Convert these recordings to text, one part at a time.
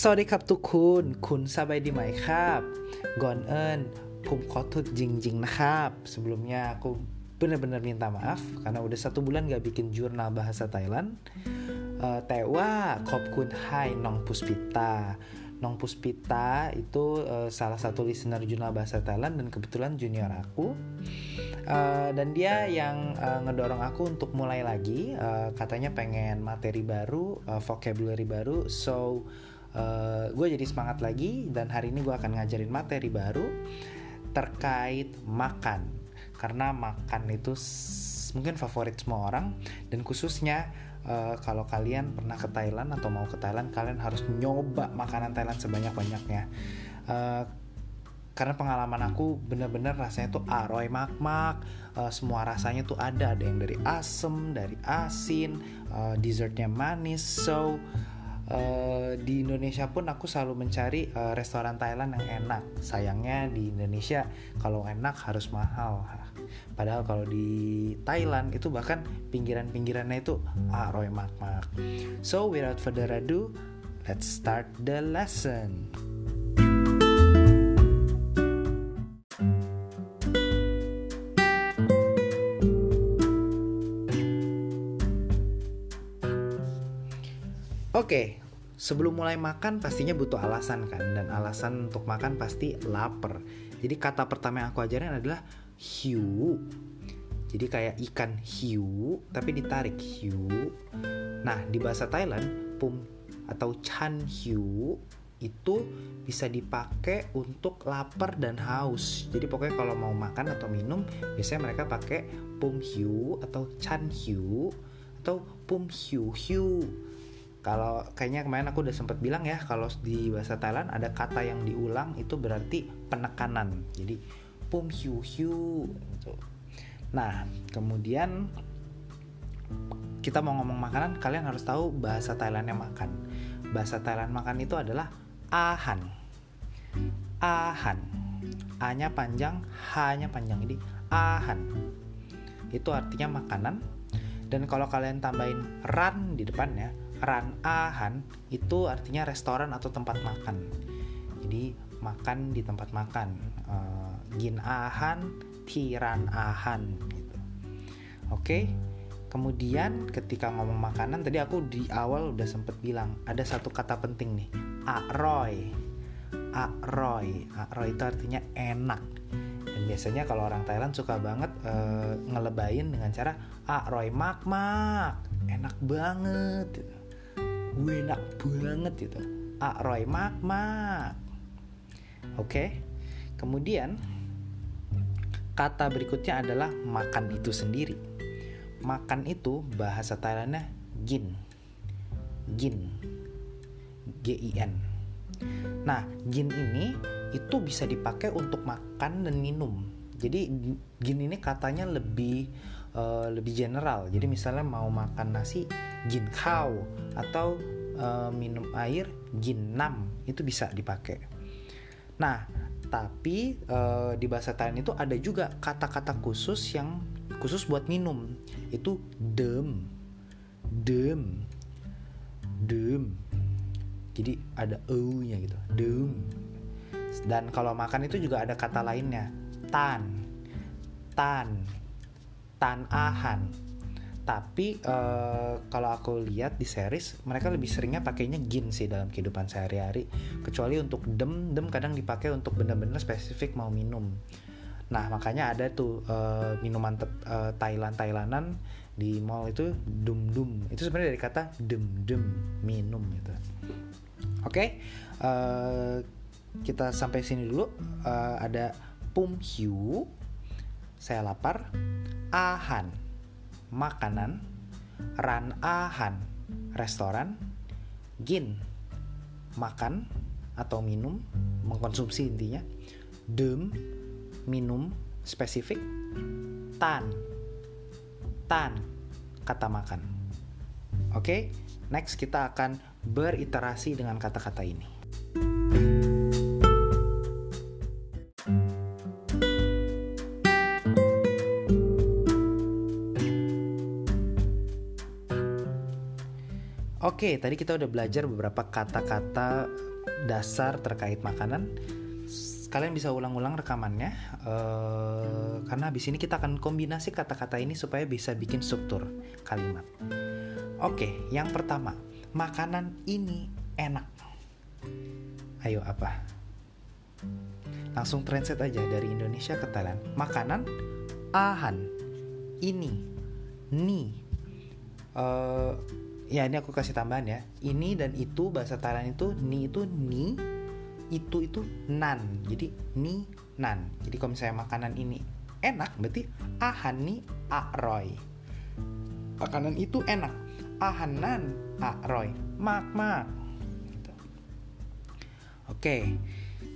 สวัสดีครับทุกคุณคุณสบายดีไหมครับก่อนเอิญผมขอโทษจริงๆนะครับsebelumnya aku benar-benar minta maaf karena udah satu bulan gak bikin jurnal bahasa Thailand uh, แต่ว่าขอบคุณให้น้อง Puspita Nong Puspita itu uh, salah satu listener jurnal bahasa Thailand dan kebetulan junior aku uh, dan dia yang uh, ngedorong aku untuk mulai lagi uh, katanya pengen materi baru uh, vocabulary baru so uh, gue jadi semangat lagi dan hari ini gue akan ngajarin materi baru terkait makan. Karena makan itu mungkin favorit semua orang dan khususnya uh, kalau kalian pernah ke Thailand atau mau ke Thailand kalian harus nyoba makanan Thailand sebanyak banyaknya uh, karena pengalaman aku bener-bener rasanya tuh aroy mak-mak uh, semua rasanya tuh ada. Ada yang dari asem dari asin uh, dessertnya manis so di Indonesia pun aku selalu mencari uh, restoran Thailand yang enak sayangnya di Indonesia kalau enak harus mahal Padahal kalau di Thailand itu bahkan pinggiran-pinggirannya itu aroy ah, mak-mak. So without further ado, let's start the lesson. Oke, okay, sebelum mulai makan pastinya butuh alasan kan dan alasan untuk makan pasti lapar. Jadi kata pertama yang aku ajarin adalah hiu jadi kayak ikan hiu tapi ditarik hiu nah di bahasa Thailand pum atau chan hiu itu bisa dipakai untuk lapar dan haus. Jadi pokoknya kalau mau makan atau minum, biasanya mereka pakai pum hiu atau chan hiu atau pum hiu hiu. Kalau kayaknya kemarin aku udah sempat bilang ya, kalau di bahasa Thailand ada kata yang diulang itu berarti penekanan. Jadi pum hiu hiu gitu. Nah, kemudian kita mau ngomong makanan, kalian harus tahu bahasa Thailandnya makan. Bahasa Thailand makan itu adalah ahan. Ahan. A-nya panjang, H-nya panjang. Jadi ahan. Itu artinya makanan. Dan kalau kalian tambahin ran di depannya, ran ahan itu artinya restoran atau tempat makan. Jadi makan di tempat makan. Uh, gin ahan tiran ahan gitu. Oke? Kemudian ketika ngomong makanan tadi aku di awal udah sempet bilang ada satu kata penting nih akroy akroy akroy itu artinya enak. Dan biasanya kalau orang Thailand suka banget uh, ngelebain dengan cara akroy mak mak. Enak banget enak banget gitu akroy mak mak oke kemudian Kata berikutnya adalah makan itu sendiri. Makan itu bahasa Thailandnya gin. Gin. G-I-N. Nah, gin ini itu bisa dipakai untuk makan dan minum. Jadi gin ini katanya lebih uh, lebih general. Jadi misalnya mau makan nasi gin cow atau uh, minum air gin nam. Itu bisa dipakai. Nah, tapi uh, di bahasa Thailand itu ada juga kata-kata khusus yang khusus buat minum. Itu dem. Dem. Dem. Jadi ada e nya gitu. Dem. Dan kalau makan itu juga ada kata lainnya. Tan. Tan tan ahan tapi uh, kalau aku lihat di series mereka lebih seringnya pakainya gin sih dalam kehidupan sehari-hari. Kecuali untuk dem dem kadang dipakai untuk benar-benar spesifik mau minum. Nah makanya ada tuh uh, minuman uh, Thailand Thailandan di mall itu dum dum itu sebenarnya dari kata dem dem minum gitu. Oke okay? uh, kita sampai sini dulu. Uh, ada pum hiu saya lapar ahan makanan, ran ahan, restoran, gin, makan atau minum, mengkonsumsi intinya, dem, minum spesifik, tan, tan, kata makan. Oke, next kita akan beriterasi dengan kata-kata ini. Oke, tadi kita udah belajar beberapa kata-kata dasar terkait makanan kalian bisa ulang-ulang rekamannya uh, karena habis ini kita akan kombinasi kata-kata ini supaya bisa bikin struktur kalimat. Oke, yang pertama, makanan ini enak. Ayo apa? Langsung translate aja dari Indonesia ke Thailand. Makanan ahan ini ni uh, ya ini aku kasih tambahan ya. Ini dan itu bahasa Thailand itu ni itu ni itu itu nan. Jadi ni nan. Jadi kalau misalnya makanan ini enak berarti ahan ni aroy. Makanan itu enak. Ahan nan aroy. Mak mak. Gitu. oke.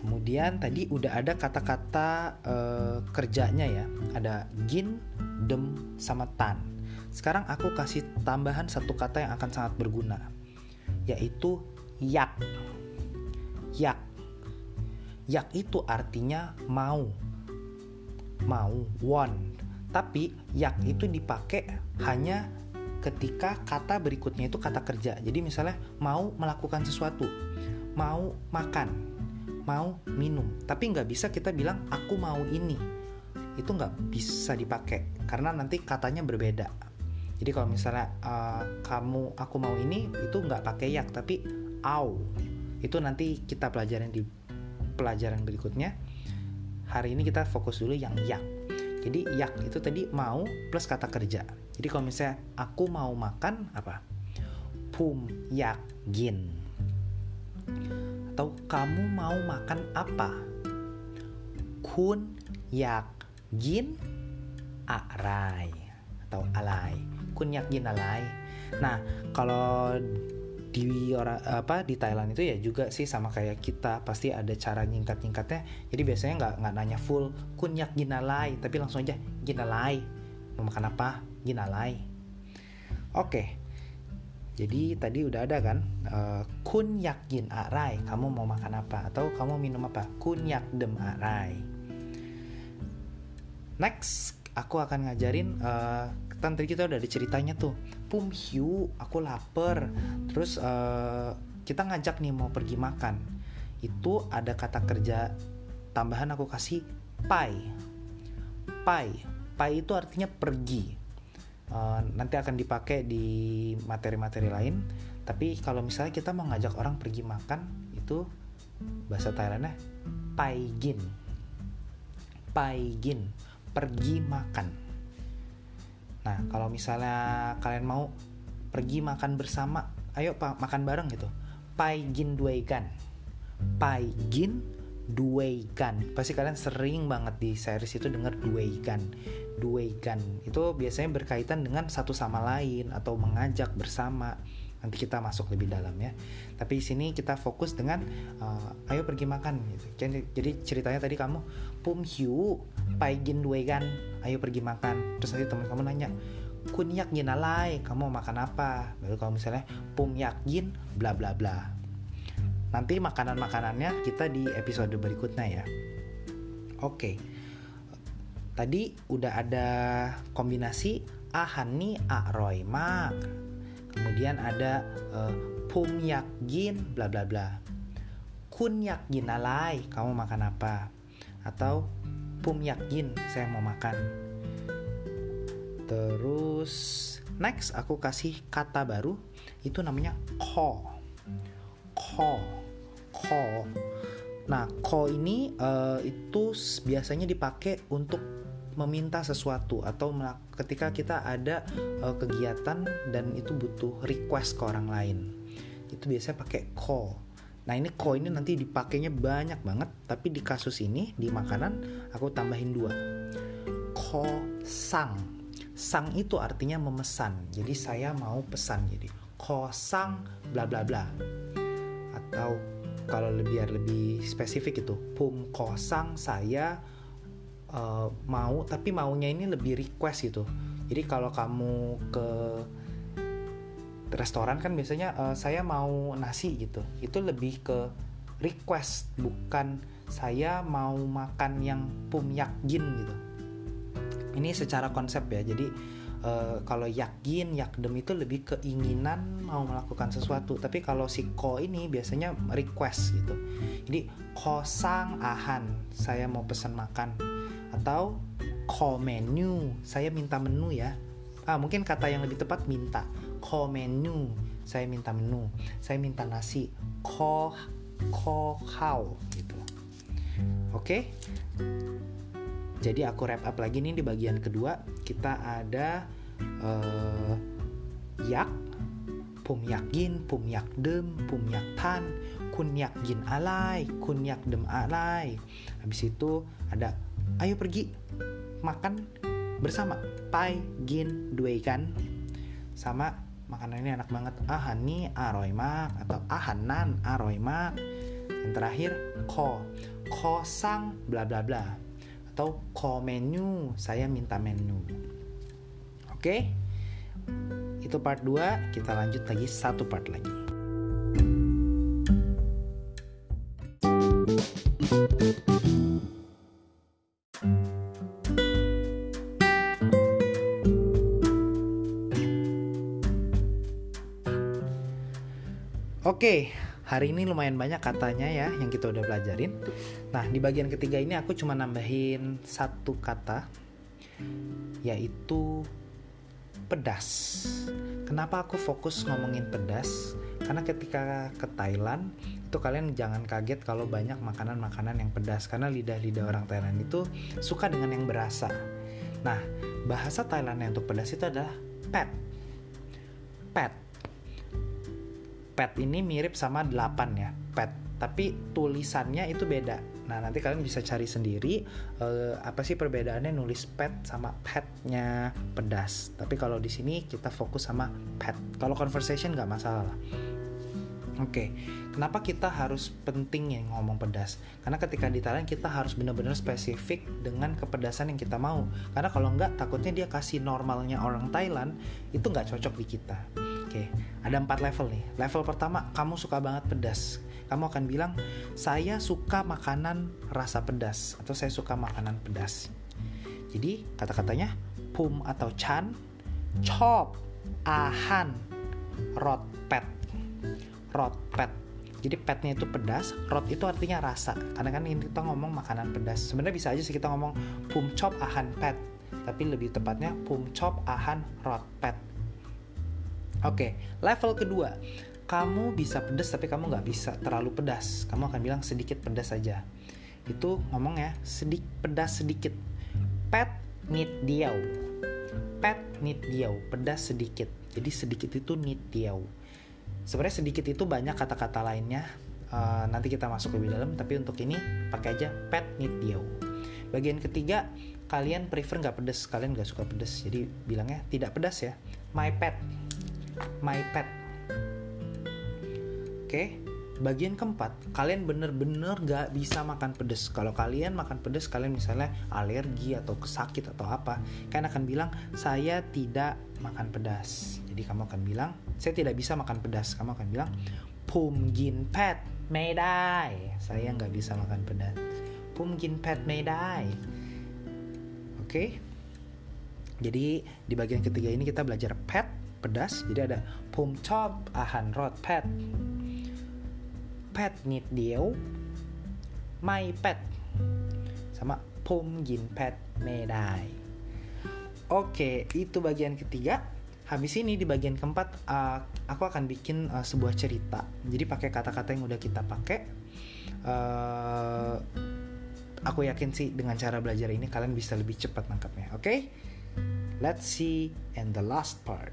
Kemudian tadi udah ada kata-kata uh, kerjanya ya. Ada gin dem sama tan sekarang aku kasih tambahan satu kata yang akan sangat berguna yaitu yak. Yak. Yak itu artinya mau. Mau want. Tapi yak itu dipakai hanya ketika kata berikutnya itu kata kerja. Jadi misalnya mau melakukan sesuatu. Mau makan. Mau minum. Tapi nggak bisa kita bilang aku mau ini. Itu nggak bisa dipakai karena nanti katanya berbeda jadi kalau misalnya uh, kamu aku mau ini itu nggak pakai yak tapi au. Itu nanti kita pelajarin di pelajaran berikutnya. Hari ini kita fokus dulu yang yak. Jadi yak itu tadi mau plus kata kerja. Jadi kalau misalnya aku mau makan apa? Pum yak gin. Atau kamu mau makan apa? Kun yak gin arai atau alai kun yak gin alai. Nah kalau di orang apa di Thailand itu ya juga sih sama kayak kita pasti ada cara nyingkat nyingkatnya jadi biasanya nggak nggak nanya full kunyak ginalai tapi langsung aja ginalai mau makan apa? Ginalai oke. Jadi tadi udah ada kan uh, kun yakin arai kamu mau makan apa? Atau kamu minum apa? Kun yak dem arai. Next aku akan ngajarin uh, kan tadi kita udah ada ceritanya tuh. Pum hiu aku lapar. Terus uh, kita ngajak nih mau pergi makan. Itu ada kata kerja tambahan aku kasih pai. Pai. Pai itu artinya pergi. Uh, nanti akan dipakai di materi-materi lain. Tapi kalau misalnya kita mau ngajak orang pergi makan itu bahasa Thailandnya paigin paigin pergi makan Nah, kalau misalnya kalian mau pergi makan bersama, ayo pak makan bareng gitu. Pai gin duegan. Pai gin duegan. Pasti kalian sering banget di series itu dengar duegan. Duegan itu biasanya berkaitan dengan satu sama lain atau mengajak bersama nanti kita masuk lebih dalam ya. Tapi di sini kita fokus dengan uh, ayo pergi makan gitu. Jadi, jadi ceritanya tadi kamu pum hiu paigin kan ayo pergi makan. Terus nanti teman kamu nanya kunyak yin alai kamu mau makan apa? Baru kalau misalnya pum yakin bla bla bla. Nanti makanan makanannya kita di episode berikutnya ya. Oke. Tadi udah ada kombinasi ahani aroy mak kemudian ada uh, pum yakin bla bla bla. Kun yakin alai kamu makan apa? Atau pum yakin saya mau makan. Terus next aku kasih kata baru itu namanya ko. Ko. Ko. Nah ko ini uh, itu biasanya dipakai untuk meminta sesuatu atau ketika kita ada uh, kegiatan dan itu butuh request ke orang lain. Itu biasanya pakai call. Nah ini call ini nanti dipakainya banyak banget tapi di kasus ini di makanan aku tambahin dua. Call sang. Sang itu artinya memesan. Jadi saya mau pesan. Jadi sang bla bla bla. Atau kalau lebih lebih spesifik itu pum kosang saya uh, mau tapi maunya ini lebih request gitu. Jadi kalau kamu ke restoran kan biasanya uh, saya mau nasi gitu. Itu lebih ke request bukan saya mau makan yang pum yakin gitu. Ini secara konsep ya. Jadi uh, kalau yakin yakdem itu lebih keinginan mau melakukan sesuatu. Tapi kalau si ko ini biasanya request gitu. Jadi kosang ahan saya mau pesan makan atau ko menu. Saya minta menu ya. Ah mungkin kata yang lebih tepat minta. Ko menu. Saya minta menu. Saya minta nasi. Ko ko kau gitu. Oke? Okay? jadi aku wrap up lagi nih di bagian kedua. Kita ada uh, yak. Pum yakin pum yak dem pum yak tan kun yak jin alai kun yak dem alai. Habis itu ada ayo pergi makan bersama. Pai gin dua ikan sama makanan ini enak banget. Ahan nih aroy mak atau ahanan aroy mak. Yang terakhir ko. Kosang bla bla bla. Atau call menu saya minta menu. Oke? Okay? itu part 2 kita lanjut lagi satu part lagi Oke, hari ini lumayan banyak katanya ya yang kita udah pelajarin. Nah, di bagian ketiga ini aku cuma nambahin satu kata yaitu pedas. Kenapa aku fokus ngomongin pedas? Karena ketika ke Thailand itu kalian jangan kaget kalau banyak makanan-makanan yang pedas karena lidah-lidah orang Thailand itu suka dengan yang berasa. Nah, bahasa Thailand yang untuk pedas itu adalah pet. Pet pet ini mirip sama 8 ya pet tapi tulisannya itu beda nah nanti kalian bisa cari sendiri uh, apa sih perbedaannya nulis pet sama petnya pedas tapi kalau di sini kita fokus sama pet kalau conversation nggak masalah Oke, okay. kenapa kita harus penting ya ngomong pedas? Karena ketika di Thailand kita harus benar-benar spesifik dengan kepedasan yang kita mau. Karena kalau nggak, takutnya dia kasih normalnya orang Thailand itu nggak cocok di kita. Oke, ada empat level nih. Level pertama, kamu suka banget pedas. Kamu akan bilang, saya suka makanan rasa pedas atau saya suka makanan pedas. Jadi kata-katanya pum atau chan, chop, ahan, rot pet, rot pet. Jadi petnya itu pedas, rot itu artinya rasa. Karena kan ini kita ngomong makanan pedas. Sebenarnya bisa aja sih kita ngomong pum chop ahan pet, tapi lebih tepatnya pum chop ahan rot pet Oke, okay, level kedua. Kamu bisa pedas tapi kamu nggak bisa terlalu pedas. Kamu akan bilang sedikit pedas saja. Itu ngomong ya, sedik pedas sedikit. Pet need diau. Pet need diau, pedas sedikit. Jadi sedikit itu need diau. Sebenarnya sedikit itu banyak kata-kata lainnya. Uh, nanti kita masuk lebih dalam, tapi untuk ini pakai aja pet need diau. Bagian ketiga, kalian prefer nggak pedas, kalian nggak suka pedas, jadi bilangnya tidak pedas ya. My pet, my pet. Oke, bagian keempat, kalian bener-bener gak bisa makan pedas. Kalau kalian makan pedas, kalian misalnya alergi atau kesakit atau apa, kalian akan bilang saya tidak makan pedas. Jadi kamu akan bilang saya tidak bisa makan pedas. Kamu akan bilang pumgin pet medai. Saya nggak bisa makan pedas. Pumgin pet medai. Oke. Jadi di bagian ketiga ini kita belajar pet pedas jadi ada pum chop ahan rot pet. Pet nit dio my pet sama pum gin pet medai. Oke itu bagian ketiga. Habis ini di bagian keempat uh, aku akan bikin uh, sebuah cerita. Jadi pakai kata-kata yang udah kita pakai. Uh, aku yakin sih dengan cara belajar ini kalian bisa lebih cepat nangkapnya oke? Okay? let's see and the last part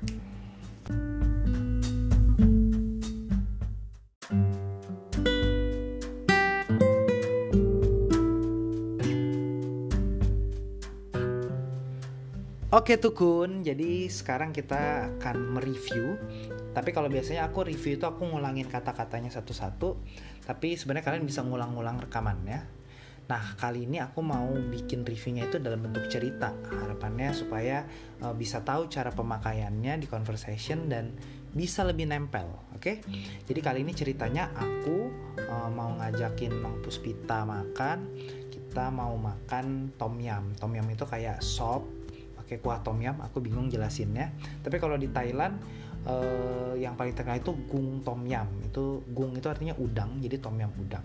Oke Tukun, jadi sekarang kita akan mereview. Tapi kalau biasanya aku review itu aku ngulangin kata-katanya satu-satu. Tapi sebenarnya kalian bisa ngulang-ngulang rekamannya. Nah kali ini aku mau bikin reviewnya itu dalam bentuk cerita. Harapannya supaya uh, bisa tahu cara pemakaiannya di conversation dan bisa lebih nempel. Oke? Okay? Jadi kali ini ceritanya aku uh, mau ngajakin Mang Puspita makan. Kita mau makan tom yum. Tom yum itu kayak sop pakai kuah tom yum aku bingung jelasinnya tapi kalau di Thailand uh, yang paling terkenal itu gung tom yum itu gung itu artinya udang jadi tom yum udang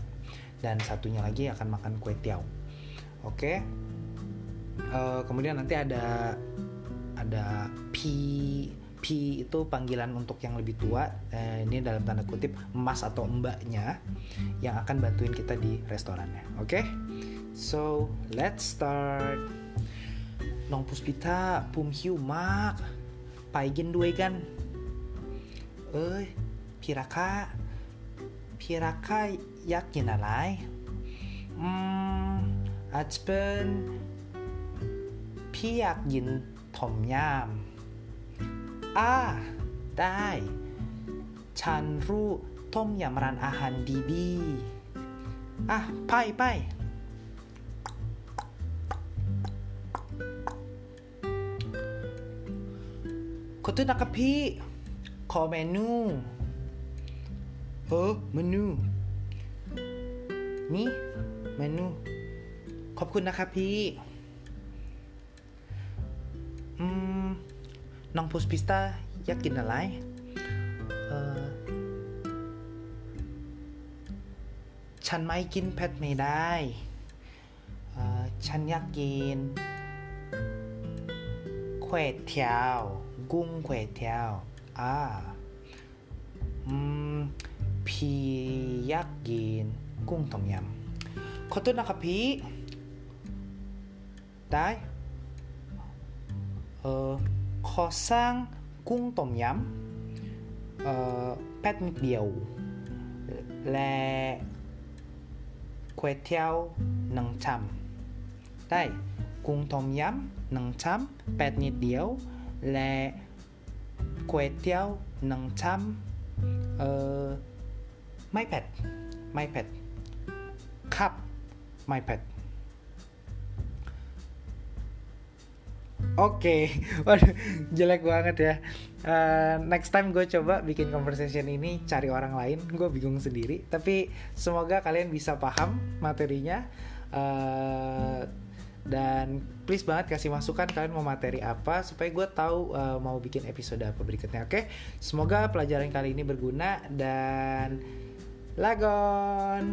dan satunya lagi akan makan kue tiao oke okay? uh, kemudian nanti ada ada pi pi itu panggilan untuk yang lebih tua eh, ini dalam tanda kutip emas atau mbaknya yang akan bantuin kita di restorannya oke okay? so let's start Nong puspita pum hiu mak ไปกินด้วยกัน เอ้ยพี่ราคาพี่ราคา อยากกินอะไรอืมอาจจะเป็นพี่อยากกินถมยำอ่าได้ ฉันรู้ต้มยำร้านอาหารดีๆอะ ไปไปขอโทษนะครับพี่ ขอเมนู เออเมนู นี่เมนูขอบคุณนะครับพี่ อืม น้องพุสพิสตาอยากกินอะไร เออฉันไม่กินเผ็ดไม่ได้ เออฉันอยากกินแขวเทียวกุ้งแขวเทียวอ่าอืมพี่อยากกิน กุ้งต้มยำขอโทษนะครับพี่ได้เออขอสร้างกุ้งต้มยำเอ่อแป๊ดนิดเดียว และก๋วยเตี๋ยวหนึ่งชามได้กุ้งต้มยำหนึ่งชามแป๊ดนิดเดียว และก๋วยเตี๋ยวหนึ่งชามเอ่อไม่เผ็ดไม่เผ็ด cup my pet Oke, okay. jelek banget ya. Uh, next time gue coba bikin conversation ini cari orang lain, gue bingung sendiri. Tapi semoga kalian bisa paham materinya. Uh, dan please banget kasih masukan kalian mau materi apa supaya gue tahu uh, mau bikin episode apa berikutnya. Oke, okay? semoga pelajaran kali ini berguna dan lagon.